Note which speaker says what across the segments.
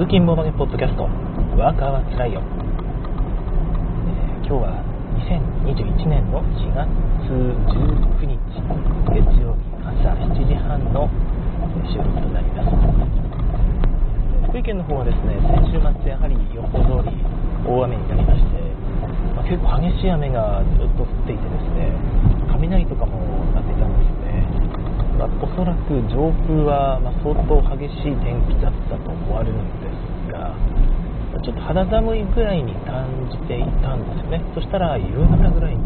Speaker 1: 通勤ボードゲポッドキャスト。ワーカーはつらいよ、えー、今日は2021年の4月19日月曜日朝7時半の収録となります。福井県の方はですね先週末やはり予報通り大雨になりまして、まあ、結構激しい雨がずっと降っていてですね雷とかもなってたんですまあ、おそらく上空は、ま相当激しい天気だったと思われるんで、ちょっと肌寒いぐらいに感じていたんですよね。そしたら夕方ぐらいに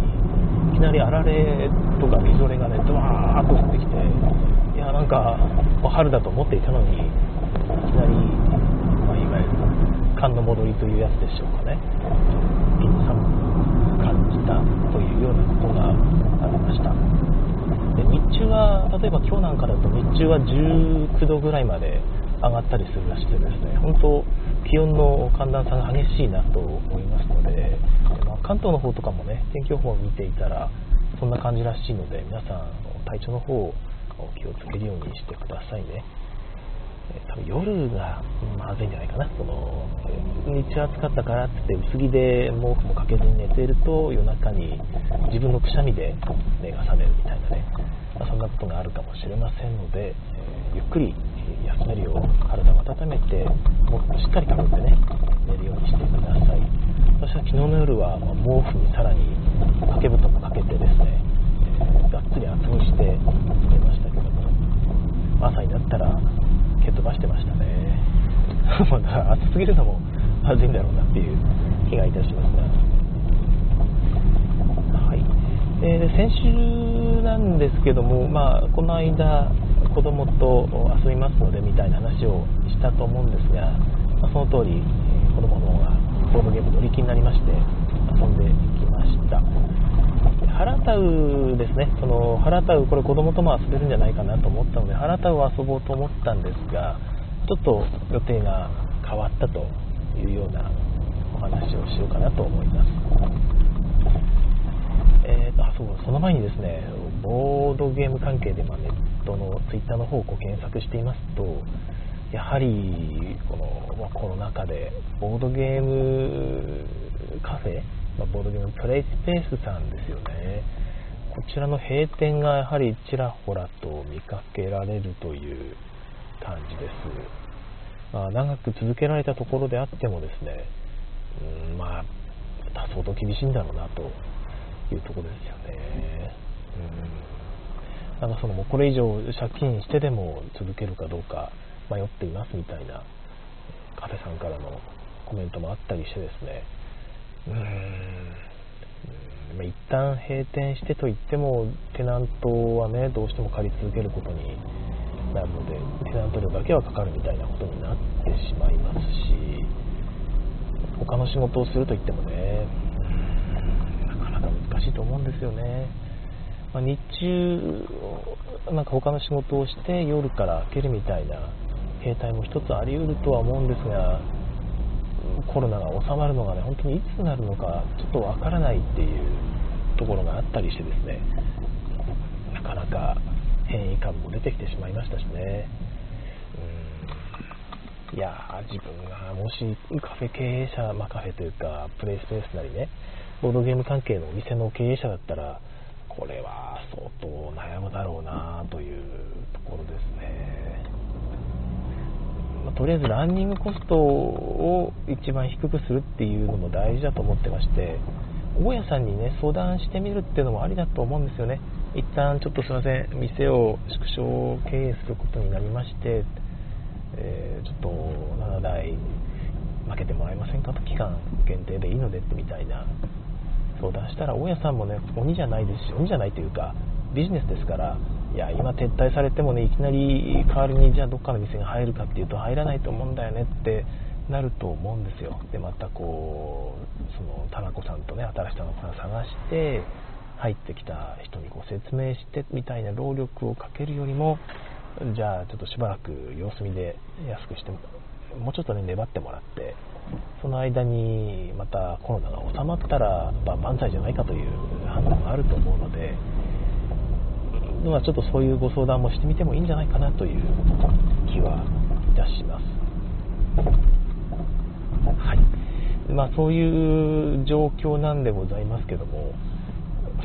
Speaker 1: いきなりあられとかみぞれがね、ドワーッと降ってきて、いや、なんか春だと思っていたのに、いきなり、まあ、いわゆる寒の戻りというやつでしょうかね。一気に寒く感じたというようなことがありました。で日中は例えば今日なんかだと日中は19度ぐらいまで上がったりするらしくてですね本当気温の寒暖差が激しいなと思いますので、まあ、関東の方とかもね天気予報を見ていたらそんな感じらしいので皆さん体調の方を気をつけるようにしてくださいね。多分夜がまずいんじゃないかな、その日中暑かったからってって薄着で毛布もかけずに寝ていると夜中に自分のくしゃみで目が覚めるみたいなね、まあ、そんなことがあるかもしれませんので、えー、ゆっくり休めるよう体を温めてもっとしっかりかぶってね寝るようにしてください。私は昨日の夜は、ま毛布にさらに掛け布団もかけてですね、えー、がっつり厚にして寝ましたけども朝になったら蹴飛ばしてましたね。も うだ暑すぎるのもまずいんだろうなっていう気がいたしますが、はい。えー、先週なんですけども、まあ、この間子供と遊びますのでみたいな話をしたと思うんですが、まあ、その通り子供の方がボードゲーム乗り気になりまして遊んできましたハタウですね、そのハラタウ、これ子供とも遊べるんじゃないかなと思ったので、ハラタウを遊ぼうと思ったんですが、ちょっと予定が変わったというようなお話をしようかなと思います。えーと、あそうその前にですね、ボードゲーム関係で、まあ、ネットのツイッターの方をこう検索していますと、やはりこの、まあ、コロナ禍でボードゲームカフェまあ、ボードゲームプレイスペースさんですよね。こちらの閉店がやはりちらほらと見かけられるという感じです。まあ、長く続けられたところであってもですね、うん、まあ、相当厳しいんだろうなというところですよね。うん、なんかそのもうこれ以上借金してでも続けるかどうか迷っていますみたいなカフェさんからのコメントもあったりしてですね、うーん、まあ、一旦閉店してといってもテナントはねどうしても借り続けることになるのでテナント料だけはかかるみたいなことになってしまいますし他の仕事をするといってもねなかなか難しいと思うんですよね、まあ、日中なんか他の仕事をして夜から開けるみたいな兵隊も一つあり得るとは思うんですがコロナが収まるのがね本当にいつになるのかちょっとわからないっていうところがあったりしてですねなかなか変異株も出てきてしまいましたしね。うん。いや自分がもしカフェ経営者、まあ、カフェというかプレイスペースなりねボードゲーム関係のお店の経営者だったらこれは相当悩むだろうなというところですね。まあ、とりあえずランニングコストを一番低くするっていうのも大事だと思ってまして大家さんにね相談してみるっていうのもありだと思うんですよね。一旦ちょっとすいません店を縮小経営することになりまして、えー、ちょっと7台負けてもらえませんかと期間限定でいいのでってみたいな相談したら大家さんもね鬼じゃないですし鬼じゃないというかビジネスですからいや今撤退されてもねいきなり代わりにじゃあどっかの店が入るかっていうと入らないと思うんだよねってなると思うんですよ。でまたこうその田中さんとね新しい田中さん探して入ってきた人にこう説明してみたいな労力をかけるよりもじゃあちょっとしばらく様子見で安くしてもうちょっとね粘ってもらってその間にまたコロナが収まったら、まあ、万歳じゃないかという判断があると思うのでのはちょっとそういうご相談もしてみてもいいんじゃないかなという気はいたします。はいまあ、そういう状況なんでございますけども、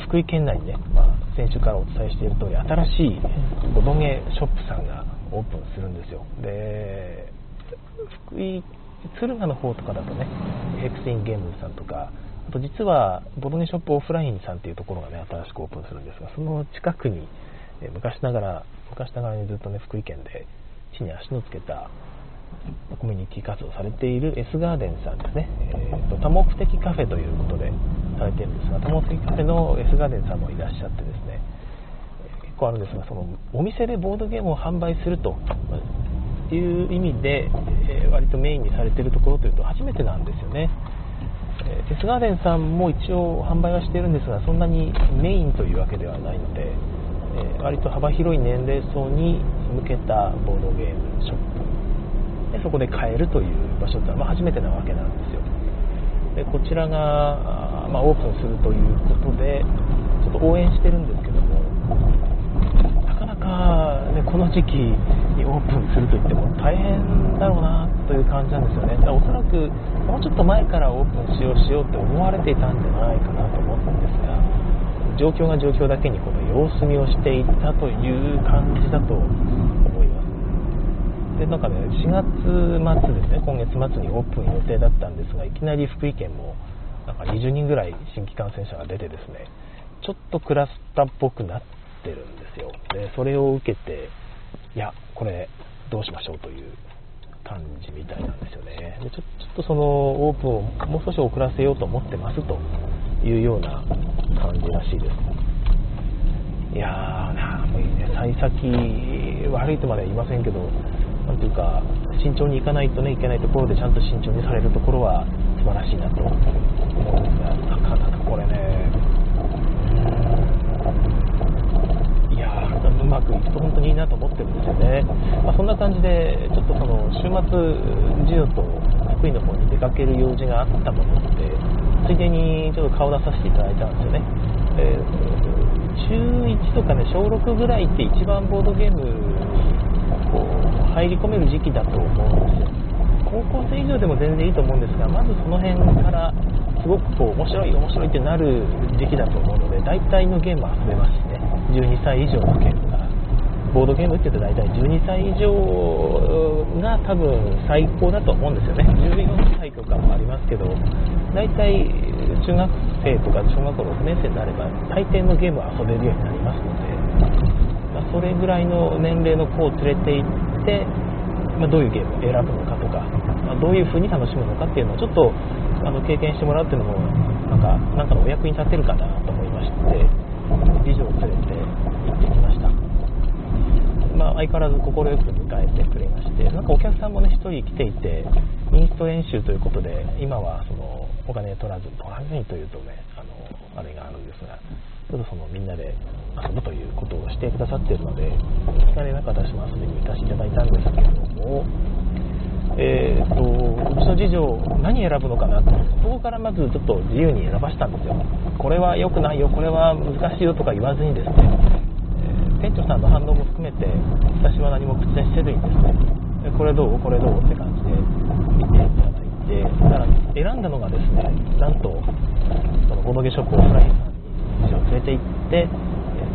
Speaker 1: 福井県内にね、まあ、先週からお伝えしている通り、新しいボドゲショップさんがオープンするんですよ。で、福井、敦賀の方とかだとね、ヘクセインゲームズさんとか、あと実は、ボドゲショップオフラインさんっていうところがね、新しくオープンするんですが、その近くに、昔ながら、昔ながらにずっとね、福井県で地に足のつけたコミュニティ活動されている S ガーデンさんですね、えーと、多目的カフェということでされているんですが、多目的カフェの S ガーデンさんもいらっしゃってですね、結構あるんですが、そのお店でボードゲームを販売するという意味で、えー、割とメインにされているところというと初めてなんですよね。えー、S ガーデンさんも一応販売はしているんですが、そんなにメインというわけではないので、えー、割と幅広い年齢層に向けたボードゲームショップでそこで買えるという場所ってのは、初めてなわけなんですよでこちらが、まあ、オープンするということでちょっと応援してるんですけどもなかなか、ね、この時期にオープンするといっても大変だろうなという感じなんですよね。だおそらくもうちょっと前からオープンしようしようって思われていたんじゃないかなと思うんですが状況が状況だけにこの様子見をしていったという感じだと思います。でなんかね4月末ですね今月末にオープン予定だったんですがいきなり福井県もなんか20人ぐらい新規感染者が出てですねちょっとクラスターっぽくなってるんですよ。でそれを受けていやこれどうしましょうという感じみたいなんですよね。でちょっとそのオープンをもう少し遅らせようと思ってますというような感じらしいですいやーなもういいね。幸先悪いとまでは言いませんけどなんていうか慎重にいかないとねいけないところでちゃんと慎重にされるところは素晴らしいなと思うんですがなかなかこれねいやーうまくいくと本当にいいなと思ってるんですよね、まあ、そんな感じでちょっとその週末授与と福井の方に出かける用事があったものでついでにちょっと顔出させていただいたんですよね。えー、中1とかね、小6ぐらいって一番ボードゲームにこう入り込める時期だと思うんですよ。高校生以上でも全然いいと思うんですが、まずその辺からすごくこう面白い面白いってなる時期だと思うので、大体のゲームは遊べますしね、12歳以上のゲームボードゲームって言うと大体12歳以上が多分最高だと思うんですよね。14歳とかもありますけど大体中学生とか小学校6年生になれば大抵のゲームは遊べるようになりますので、まあ、それぐらいの年齢の子を連れて行って、まあ、どういうゲームを選ぶのかとか、まあ、どういう風に楽しむのかっていうのをちょっとあの経験してもらうっていうのもなんかなんかのお役に立てるかなと思いまして次女を連れてまあ、相変わらず快く迎えてくれまして、なんかお客さんもね、1人来ていて、インスト練習ということで、今はそのお金取らず、取らずにというとね、あの、あれがあるんですが、ちょっとそのみんなで遊ぶということをしてくださっているので、聞かれなかった私も遊びに行かせていただいたんですけれども、えーと、うちの次女、何選ぶのかな？と、そこからまずちょっと自由に選ばしたんですよ。これは良くないよ、これは難しいよとか言わずにですね、店長さんの反応も含めて私は何も口出しせずにですねこれどうこれどうって感じで見ていただいてだから選んだのがですねなんとそのボドゲショップオフラインさんに連れて行って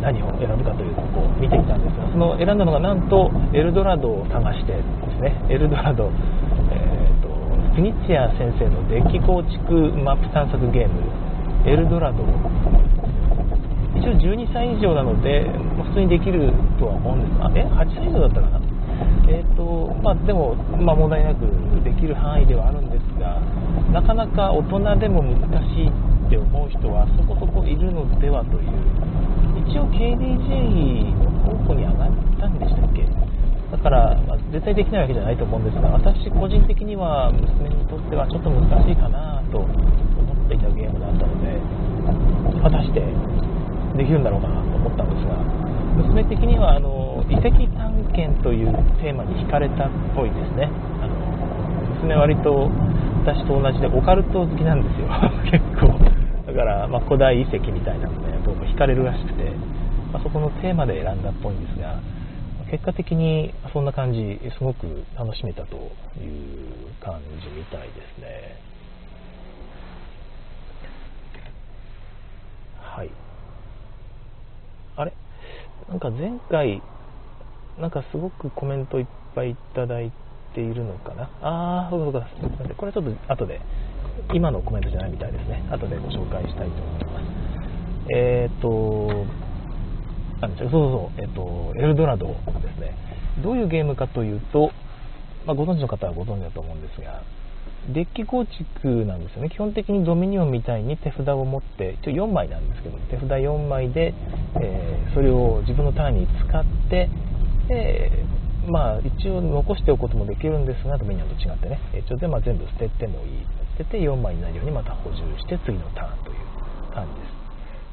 Speaker 1: 何を選ぶかというのを見てきたんですがその選んだのがなんとエルドラドを探してですねエルドラド、えーと、とフニッチア先生のデッキ構築マップ探索ゲームエルドラド一応12歳以上なので、普通にできるとは思うんですが、え、8歳以上だったかな？えーとまあ、でも、まあ、問題なくできる範囲ではあるんですが、なかなか大人でも難しいって思う人はそこそこいるのではという、一応 KDJ の候補に上がったんでしたっけ？だから、まあ、絶対できないわけじゃないと思うんですが、私個人的には娘にとってはちょっと難しいかなと思っていたゲームだったので、果たしてできるんだろうかなと思ったんですが娘的にはあの遺跡探検というテーマに惹かれたっぽいですね。あの娘割と私と同じでオカルト好きなんですよ。結構。だから、ま古代遺跡みたいなのでどうも惹かれるらしくて、まあ、そこのテーマで選んだっぽいんですが結果的にそんな感じすごく楽しめたという感じみたいですね。はい。あれ？なんか前回、なんかすごくコメントいっぱいいただいているのかな？あー、そうかそうか。すみません。これちょっと後で、今のコメントじゃないみたいですね。後でご紹介したいと思います。えー、っと、なんでしょう、そうそうそう、えー、と、エルドラドですね。どういうゲームかというと、まあ、ご存知の方はご存知だと思うんですが、デッキ構築なんですよね。基本的にドミニオンみたいに手札を持って、一応4枚なんですけど、手札4枚で、えー、それを自分のターンに使って、え、まあ、一応残しておくこともできるんですが、ドミニオンと違ってね、一応で、まあ、全部捨ててもいい。捨てて4枚になるようにまた補充して次のターンという感じで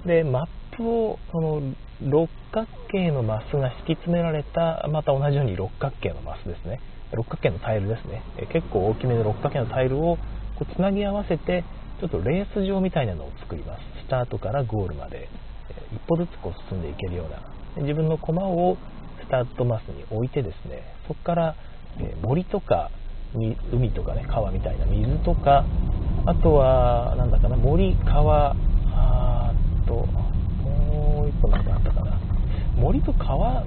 Speaker 1: す。で、マップを、その、六角形のマスが敷き詰められた、また同じように六角形のマスですね。六角形のタイルですね、え結構大きめの六角形のタイルをこうつなぎ合わせてちょっとレース状みたいなのを作ります。スタートからゴールまで、え一歩ずつこう進んでいけるような。自分の駒をスタートマスに置いてですねそこから、え森とか海とかね川みたいな水とかあとはなんだかな森川あーっともう一個なんかあったかな。森と川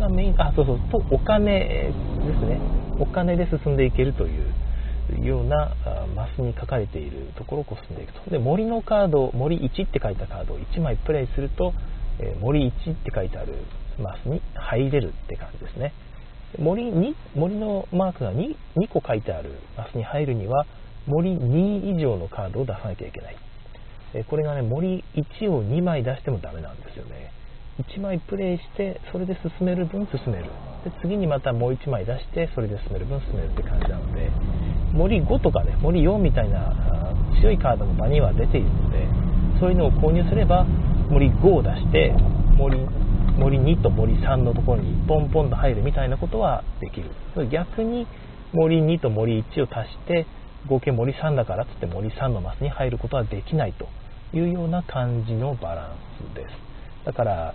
Speaker 1: がメイン、あ、そうそう、とお金ですね。お金で進んでいけるというようなマスに書かれているところを進んでいくと。で、森のカード、森1って書いたカードを1枚プレイすると、え森1って書いてあるマスに入れるって感じですね。森に森のマークが 2, 2個書いてあるマスに入るには、森2以上のカードを出さなきゃいけない。これがね、森1を2枚出してもダメなんですよね。1枚プレイしてそれで進める分進める。で次にまたもう1枚出してそれで進める分進めるって感じなので森5とかね森4みたいな強いカードの場には出ているのでそういうのを購入すれば森5を出して森森2と森3のところにポンポンと入るみたいなことはできる。逆に森2と森1を足して合計森3だからっつって森3のマスに入ることはできないというような感じのバランスです。だから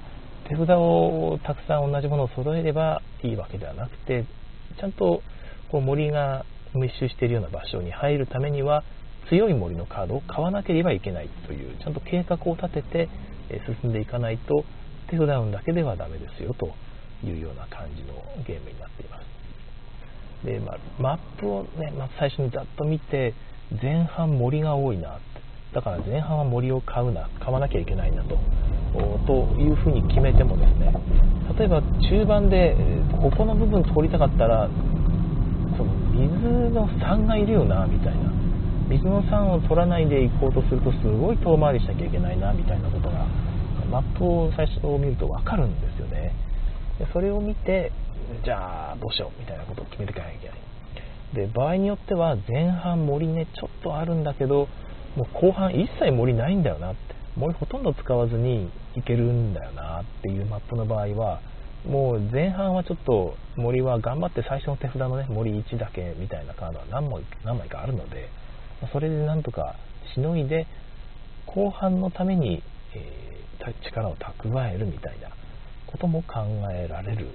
Speaker 1: 手札をたくさん同じものを揃えればいいわけではなくてちゃんとこう森が密集しているような場所に入るためには強い森のカードを買わなければいけないというちゃんと計画を立てて進んでいかないと手札運だけではダメですよというような感じのゲームになっています。で、まあ、マップをね、まあ、最初にざっと見て前半森が多いなだから前半は森を買うな買わなきゃいけないなとというふうに決めてもですね例えば中盤でここの部分通りたかったらその水の酸がいるよなみたいな。水の酸を取らないで行こうとするとすごい遠回りしなきゃいけないなみたいなことがマップを最初見ると分かるんですよね。でそれを見てじゃあどうしようみたいなことを決めていかなきゃいけない。で場合によっては前半森ねちょっとあるんだけどもう後半一切森ないんだよなって。森ほとんど使わずにいけるんだよなっていうマップの場合はもう前半はちょっと森は頑張って最初の手札のね森1だけみたいなカードは何枚何枚かあるのでそれでなんとかしのいで後半のために、えー、力を蓄えるみたいなことも考えられる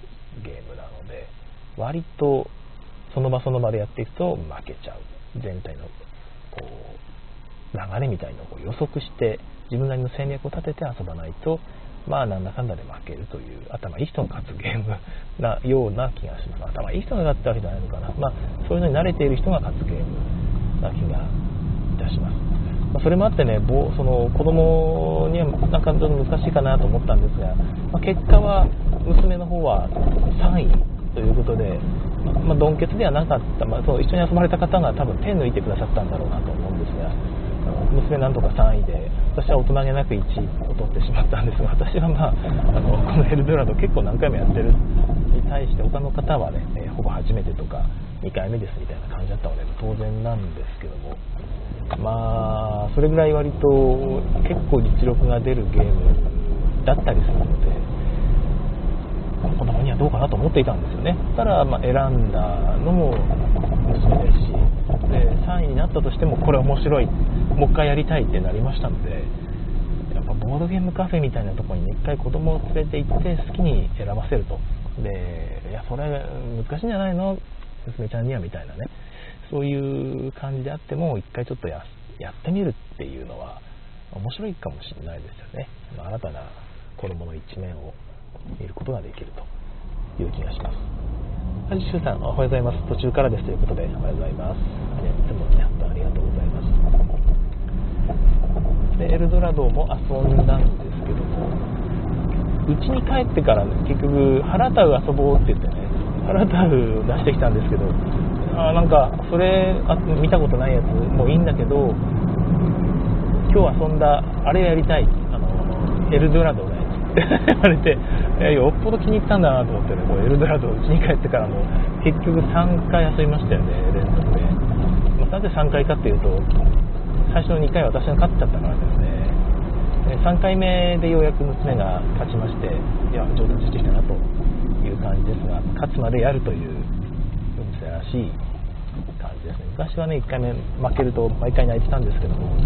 Speaker 1: ゲームなので割とその場その場でやっていくと負けちゃう。全体のこう流れみたいのを予測して自分なりの戦略を立てて遊ばないとまあなんだかんだで負けるという頭いい人が勝つゲームなような気がします。頭いい人が勝ったわけじゃないのかな。まあそういうのに慣れている人が勝つゲームな気がいたします、まあ、それもあってねその子供にはなかちょっと難しいかなと思ったんですが、まあ、結果は娘の方は3位ということで、まあ、ドンケツではなかった、まあ、その一緒に遊ばれた方が多分手抜いてくださったんだろうなと。娘なんとか3位で私は大人げなく1位を取ってしまったんですが 私はまああのこのエルドラド結構何回もやってるに対して他の方はね、えほぼ初めてとか2回目ですみたいな感じだったので当然なんですけども。まあそれぐらい割と結構実力が出るゲームだったりするので子供にはどうかなと思っていたんですよね。ただま選んだのも娘ですしで3位になったとしてもこれ面白い。もう一回やりたいってなりましたのでやっぱボードゲームカフェみたいなところに一回子供を連れて行って好きに選ばせると。でいやそれ難しいんじゃないの？娘ちゃんにはみたいなね。そういう感じであっても一回ちょっとやってみるっていうのは面白いかもしれないですよね、新たな子供の一面を。見ることができるという気がします。はじしゅうさんおはようございます。途中からですということでおはようございます。いつもね本当ありがとうございます。でエルドラドも遊んだんですけどもうちに帰ってから、ね、結局腹タウ遊ぼうって言ってね腹タウ出してきたんですけどあなんかそれあ見たことないやつもいいんだけど今日遊んだあれやりたいあのエルドラド言われて、よっぽど気に入ったんだなと思ってねもうエルドラドうちに帰ってからも結局3回遊びましたよね連続で、まあ、なぜ3回かっていうと最初の2回私が勝っちゃったからですね。3回目でようやく娘が勝ちましていや上達してきたなという感じですが勝つまでやるという娘らしい感じですね。昔はね1回目負けると毎回泣いてたんですけども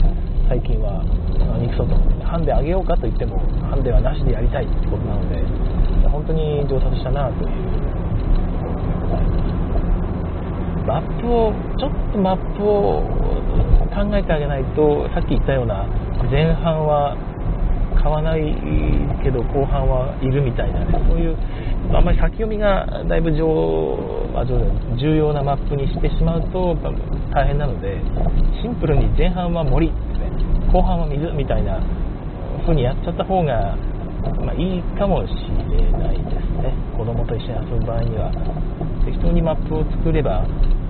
Speaker 1: 最近は何くそと。ハンデあげようかと言ってもハンデはなしでやりたいってことなので本当に上達したなというマップをちょっとマップを考えてあげないとさっき言ったような前半は買わないけど後半はいるみたいなねそういうあんまり先読みがだいぶ重重要なマップにしてしまうと大変なのでシンプルに前半は森ですね。後半は水みたいな風にやっちゃった方が、まあ、いいかもしれないですね。子供と一緒に遊ぶ場合には。適当にマップを作れば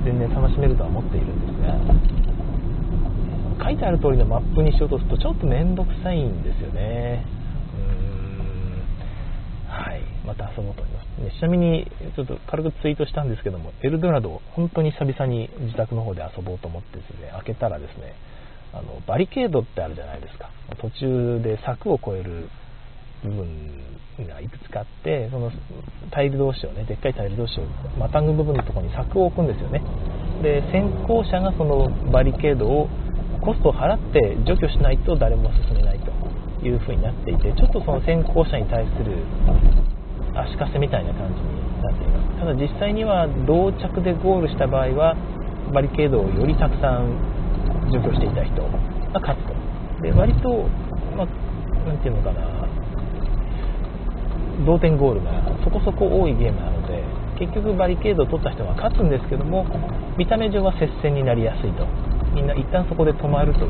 Speaker 1: 全然楽しめるとは思っているんですが。書いてある通りのマップにしようとするとちょっと面倒くさいんですよね。はい。また遊ぼうと思います、ね、ちなみにちょっと軽くツイートしたんですけどもエルドラドを本当に久々に自宅の方で遊ぼうと思ってですね開けたらですねあのバリケードってあるじゃないですか。途中で柵を越える部分がいくつかあってそのタイル同士をねでっかいタイル同士をまたぐ部分のところに柵を置くんですよね。で先行者がそのバリケードをコストを払って除去しないと誰も進めないと。いう風になっていてちょっとその先行者に対する足かせみたいな感じになっていますただ実際には同着でゴールした場合はバリケードをよりたくさん除去していた人が勝つと。で、割と、まあ、ていうのかな、同点ゴールがそこそこ多いゲームなので、結局バリケードを取った人が勝つんですけども、見た目上は接戦になりやすいと。みんな一旦そこで止まるという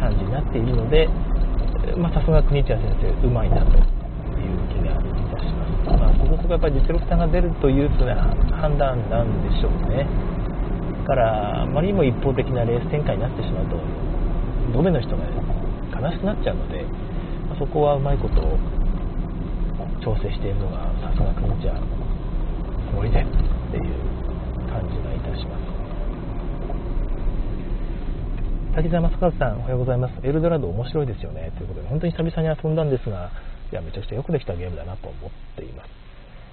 Speaker 1: 感じになっているので、まさすが国千谷先生、うまいなという気がいたします。まあ、そこそこやっぱり実力差が出るというふうな判断なんでしょうね。からあまりにも一方的なレース展開になってしまうとドベの人が悲しくなっちゃうので、まそこはうまいことを調整しているのがさすがクンちゃん森でっていう感じがいたします滝沢正和さんおはようございます。エルドラド面白いですよね。ということで本当に久々に遊んだんですがいやめちゃくちゃよくできたゲームだなと思っています。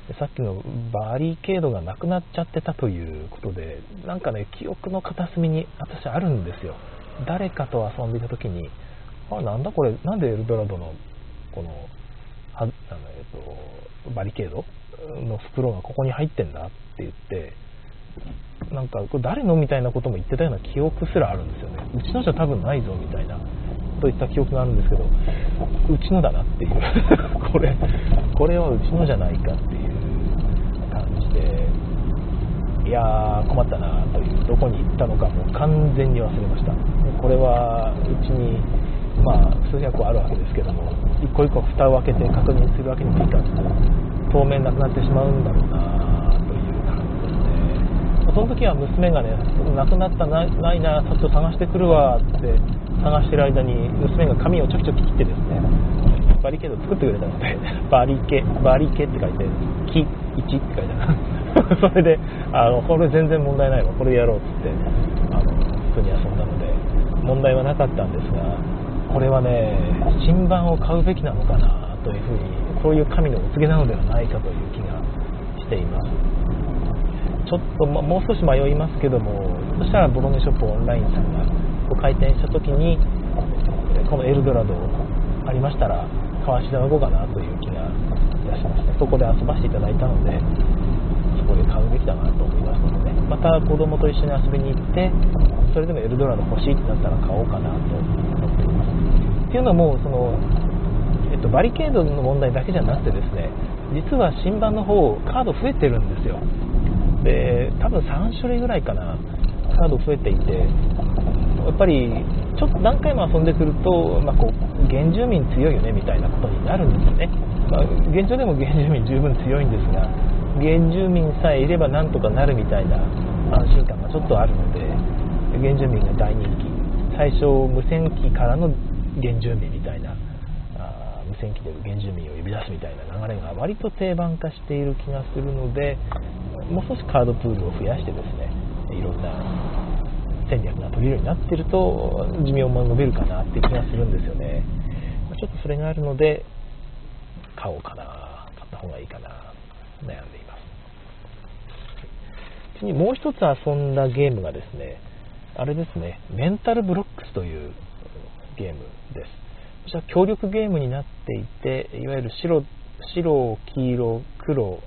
Speaker 1: でさっきのバリケードがなくなっちゃってたということで、なんかね、記憶の片隅に私あるんですよ。誰かと遊んでいた時に、あ、なんだこれ、なんでエルドラドの、この、はあのえっと、バリケードの袋がここに入ってんだって言って、なんか、これ誰のみたいなことも言ってたような記憶すらあるんですよね。うちのじゃ多分ないぞみたいな、といった記憶があるんですけど、うちのだなっていう。これ、これはうちのじゃないかっていう感じで。いやー困ったなというどこに行ったのかもう完全に忘れましたこれはうちにまあ数百個あるわけですけども一個一個蓋を開けて確認するわけにもいかず当面なくなってしまうんだろうなその時は娘がねなくなったなないなちょっと探してくるわって探してる間に娘が紙をちょきちょき切ってですねバリケード作ってくれたので バリケバリケって書いて木1って書いてある。それであのこれ全然問題ないわこれでやろうっつってあの普通に遊んだので問題はなかったんですがこれはね新版を買うべきなのかなというふうにそういう神のお告げなのではないかという気がしています。ちょっと、もう少し迷いますけどもそしたらボロネショップオンラインさんがご開店した時にこのエルドラドありましたら買わしていただこうかなという気がいたしましたそこで遊ばせていただいたのでそこで買うべきだなと思いますので、ね、また子供と一緒に遊びに行ってそれでもエルドラド欲しいってなったら買おうかなと思っています。っていうのもその、えっと、バリケードの問題だけじゃなくてですね実は新版の方カード増えてるんですよ。で多分3種類ぐらいかなカード増えていてやっぱりちょっと何回も遊んでくると、まあ、こう原住民強いよねみたいなことになるんですよね、まあ、現状でも原住民十分強いんですが原住民さえいればなんとかなるみたいな安心感がちょっとあるので原住民が大人気。最初無線機からの原住民みたいなあ無線機で原住民を呼び出すみたいな流れが割と定番化している気がするのでもう少しカードプールを増やしてですねいろんな戦略が取れるようになってると寿命も伸びるかなって気がするんですよねちょっとそれがあるので買おうかな買った方がいいかな悩んでいます次にもう一つ遊んだゲームがですねあれですね、メンタルブロックスというゲームです。こちら協力ゲームになっていて、いわゆる白、白、黄色、黒、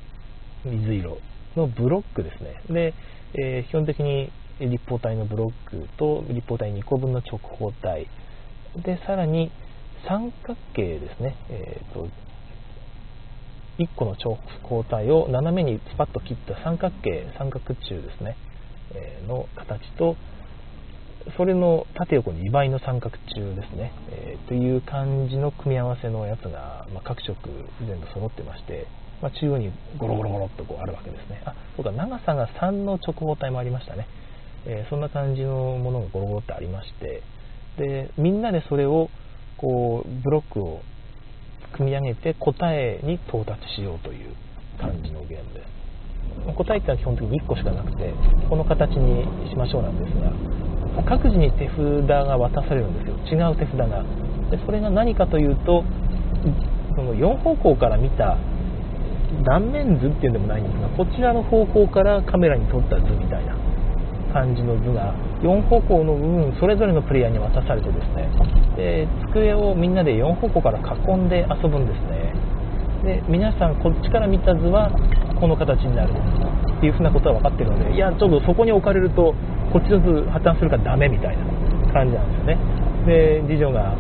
Speaker 1: 水色のブロックですね。で、えー、基本的に立方体のブロックと立方体2個分の直方体。で、さらに三角形ですね。えーと1個の直方体を斜めにスパッと切った三角形三角柱ですね、えー、の形とそれの縦横2倍の三角柱ですね、えー、という感じの組み合わせのやつが、まあ、各色全部揃ってまして、まあ、中央にゴロゴロゴロっとこうあるわけですね。あそうか長さが3の直方体もありましたね、えー、そんな感じのものがゴロゴロってありまして。でみんなでそれをこうブロックを組み上げて答えに到達しようという感じのゲームです。答えってのは基本的に1個しかなくてこの形にしましょうなんですが各自に手札が渡されるんですよ。違う手札が。でそれが何かというとその4方向から見た断面図っていうんでもないんですがこちらの方向からカメラに撮った図みたいな感じの図が4方向の部分それぞれのプレイヤーに渡されてですねで机をみんなで4方向から囲んで遊ぶんですね。で皆さんこっちから見た図はこの形になるっていうふうなことは分かってるのでいやちょっとそこに置かれるとこっちの図破綻するからダメみたいな感じなんですよね。で次女が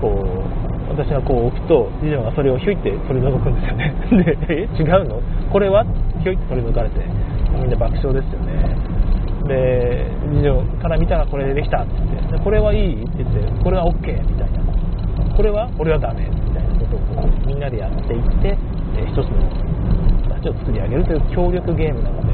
Speaker 1: こう私がこう置くと次女がそれをひょいって取り除くんですよね。でえ違うの？これは？ひょいって取り除かれて。みんな爆笑ですよね。で次女から見たらこれでできたって言って。これはいいって言ってこれは OK みたいな。これは？俺はダメみたいなことをこうみんなでやっていって、一つの形を作り上げるという協力ゲームなので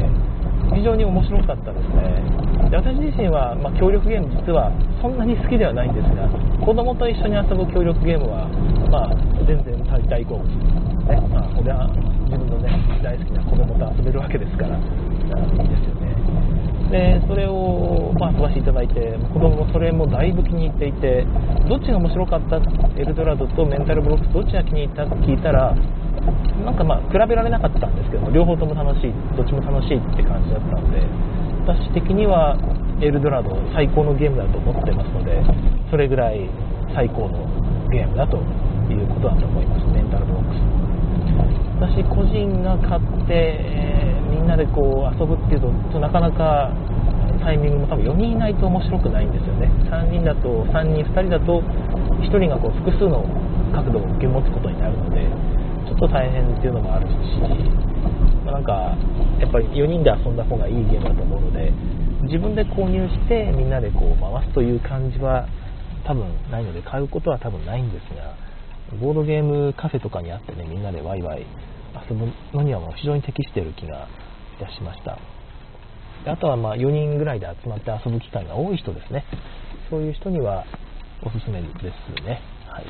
Speaker 1: 非常に面白かったですね。で私自身は、まあ、協力ゲーム実はそんなに好きではないんですが子供と一緒に遊ぶ協力ゲームは、まあ、全然大好物ね、まあ、これは自分のね大好きな子供と遊べるわけですからいいですよね。でそれを、まあ、遊ばせていただいて子供もそれもだいぶ気に入っていてどっちが面白かったエルドラドとメンタルブロックどっちが気に入ったって聞いたらなんかまあ比べられなかったんですけども両方とも楽しいどっちも楽しいって感じだったので私的にはエルドラド最高のゲームだと思ってますのでそれぐらい最高のゲームだということだと思います。メンタルブロックス。私個人が買って、えー、みんなでこう遊ぶっていうとなかなかタイミングも多分4人いないと面白くないんですよね。3人だと3人2人だと1人がこう複数の角度を受け持つことになるのでちょっと大変っていうのもあるし、ま、なんかやっぱり4人で遊んだ方がいいゲームだと思うので自分で購入してみんなでこう回すという感じは多分ないので買うことは多分ないんですがボードゲームカフェとかにあってねみんなでワイワイ遊ぶのにはもう非常に適している気がいたしました。あとはまあ4人ぐらいで集まって遊ぶ機会が多い人ですね。そういう人にはおすすめですね。はい。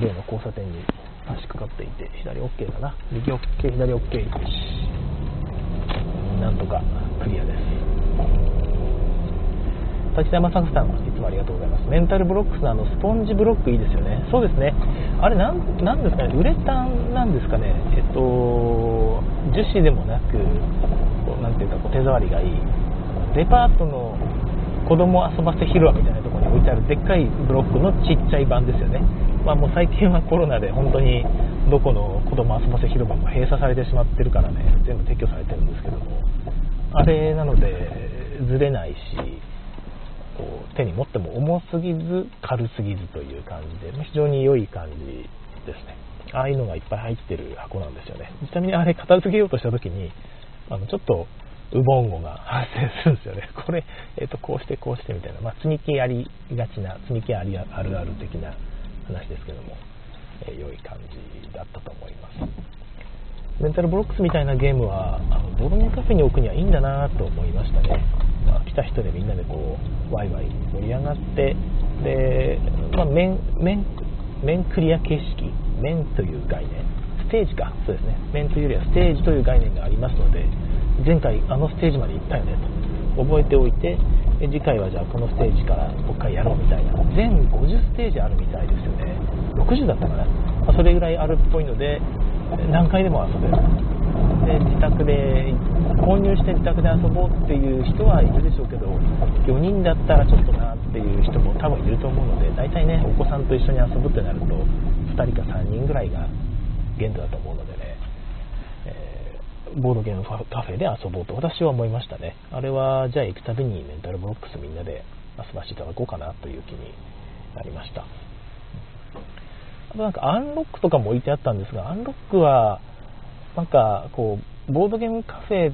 Speaker 1: 例の交差点に差し掛かっていて左 OK だな。右 OK 左 OK なんとかクリアです。滝沢正さんいつもありがとうございます。メンタルブロックスのあのスポンジブロックいいですよね。そうですね。あれなんなんですかね。ウレタンなんですかね。えっと樹脂でもなくなんていうかこう手触りがいい。デパートの子供遊ばせ広場みたいなところに置いてあるでっかいブロックのちっちゃい版ですよね。まあ、もう最近はコロナで本当にどこの子供遊ばせ広場も閉鎖されてしまってるからね全部撤去されてるんですけどもあれなのでずれないしこう手に持っても重すぎず軽すぎずという感じで非常に良い感じですね。ああいうのがいっぱい入ってる箱なんですよね。ちなみにあれ片付けようとした時にあのちょっとウボンゴが発生するんですよね。これ、えーと、こうしてこうしてみたいな、まあ、積み木ありがちな積み木ありあるある的な話ですけども、えー、良い感じだったと思います。メンタルブロックスみたいなゲームはあのボードゲームカフェに置くにはいいんだなと思いましたね、まあ、来た人でみんなでこうワイワイ盛り上がってで、まあ、面面面クリア形式面という概念。ステージか。そうですね。面というよりはステージという概念がありますので前回あのステージまで行ったよねと覚えておいて次回はじゃあこのステージからもう一回やろうみたいな。全50ステージあるみたいですよね。60だったかな、まあ、それぐらいあるっぽいので何回でも遊べる。で自宅で購入して自宅で遊ぼうっていう人はいるでしょうけど4人だったらちょっとなっていう人も多分いると思うので大体ねお子さんと一緒に遊ぶってなると2人か3人ぐらいが限度だと思うのでね、ボードゲームカフェで遊ぼうと私は思いましたね。あれはじゃあ行くたびにメンタルブロックスみんなで遊ばせていただこうかなという気になりました。あとなんかアンロックとかも置いてあったんですが、アンロックは、なんかこう、ボードゲームカフェ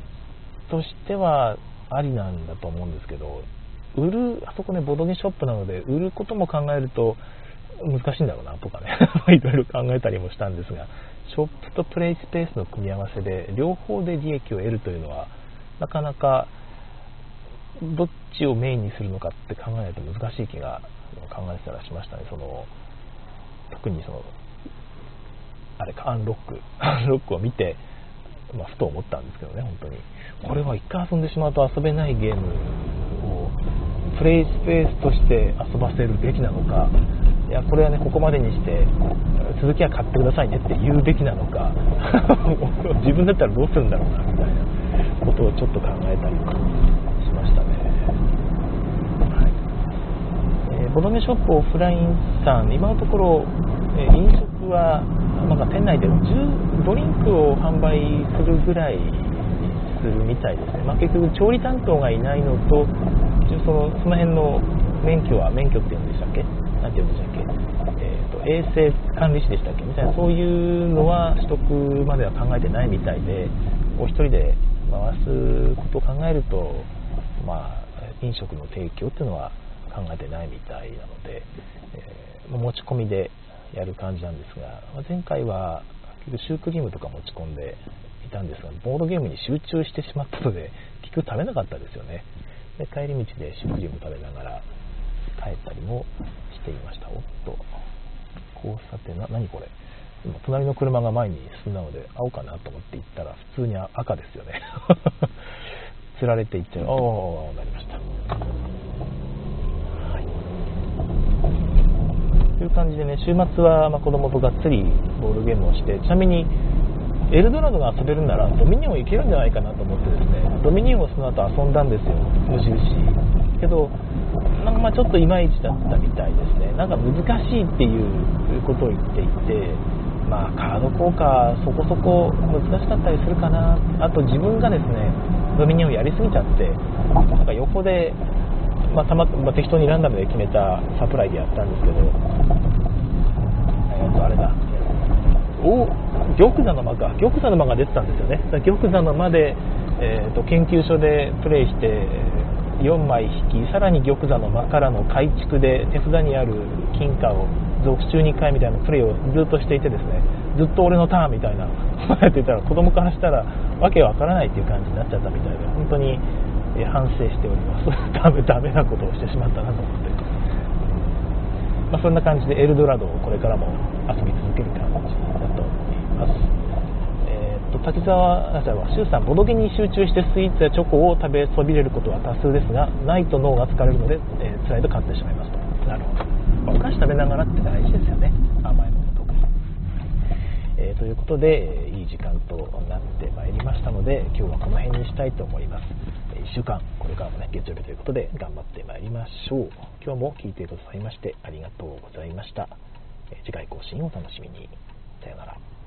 Speaker 1: としてはありなんだと思うんですけど、売る、あそこね、ボードゲームショップなので、売ることも考えると難しいんだろうなとかね、いろいろ考えたりもしたんですが、ショップとプレイスペースの組み合わせで、両方で利益を得るというのは、なかなか、どっちをメインにするのかって考えないと難しい気が考えてたらしましたね。その特にそのあれかアンロック アンロックを見て、まあ、ふと思ったんですけどね本当にこれは一回遊んでしまうと遊べないゲームをプレイスペースとして遊ばせるべきなのかいやこれはねここまでにして続きは買ってくださいねって言うべきなのか 自分だったらどうするんだろうなみたいなことをちょっと考えたりしましたね。はい。えボドメショップオフラインさん、今のところ、え飲食は、まあ、店内でドリンクを販売するぐらいするみたいですね、まあ、結局、調理担当がいないのと、そのその辺の免許は、免許って言うんでしたっけ、なんて言うんでしたっ、衛生管理士でしたっけ？みたいな、そういうのは取得までは考えてないみたいで、お一人で回すことを考えると、まあ、飲食の提供っていうのは考えてないみたいなので、えー、持ち込みでやる感じなんですが、前回は結局シュークリームとか持ち込んでいたんですが、ボードゲームに集中してしまったので、結局食べなかったですよね。で帰り道でシュークリーム食べながら帰ったりもしていました。おっと、交差点な、何これ。今、隣の車が前に進んだので、青かなと思って行ったら、普通に赤ですよね。釣られていっちゃう。なりました。という感じでね、週末はま子供とがっつりボールゲームをして、ちなみにエルドラドが遊べるならドミニオンいけるんじゃないかなと思ってですね、ドミニオンをその後遊んだんですよ、無印。けど、なんまあちょっといまいちだったみたいですね。なんか難しいっていうことを言っていて、まあカード効果そこそこ難しかったりするかな。あと自分がですね、ドミニオンやりすぎちゃって、なんか横でまあ、たままあ、適当にランダムで決めたサプライでやったんですけど、えー、とあれだ、お玉座の間か、玉座の間が出てたんですよね、玉座の間で、えーと、研究所でプレイして、4枚引き、さらに玉座の間からの改築で手札にある金貨を続中2回みたいなプレイをずっとしていてですね、ずっと俺のターンみたいな、やってたら子供からしたらわけわからないっていう感じになっちゃったみたいで、本当に反省しております。ダメダメなことをしてしまったなと思って、まあ、そんな感じでエルドラドをこれからも遊び続ける感じだと思います、と滝沢あじゃあ周さんボドゲに集中してスイーツやチョコを食べそびれることは多数ですがないと脳が疲れるので、えー、辛いと買ってしまいますとなるほどお菓子食べながらって大事ですよね甘いもの特にえー、ということで、いい時間となってまいりましたので、今日はこの辺にしたいと思います。1週間、これからもね、月曜日ということで頑張ってまいりましょう。今日も聴いてくださいましてありがとうございました。次回更新をお楽しみに。さよなら。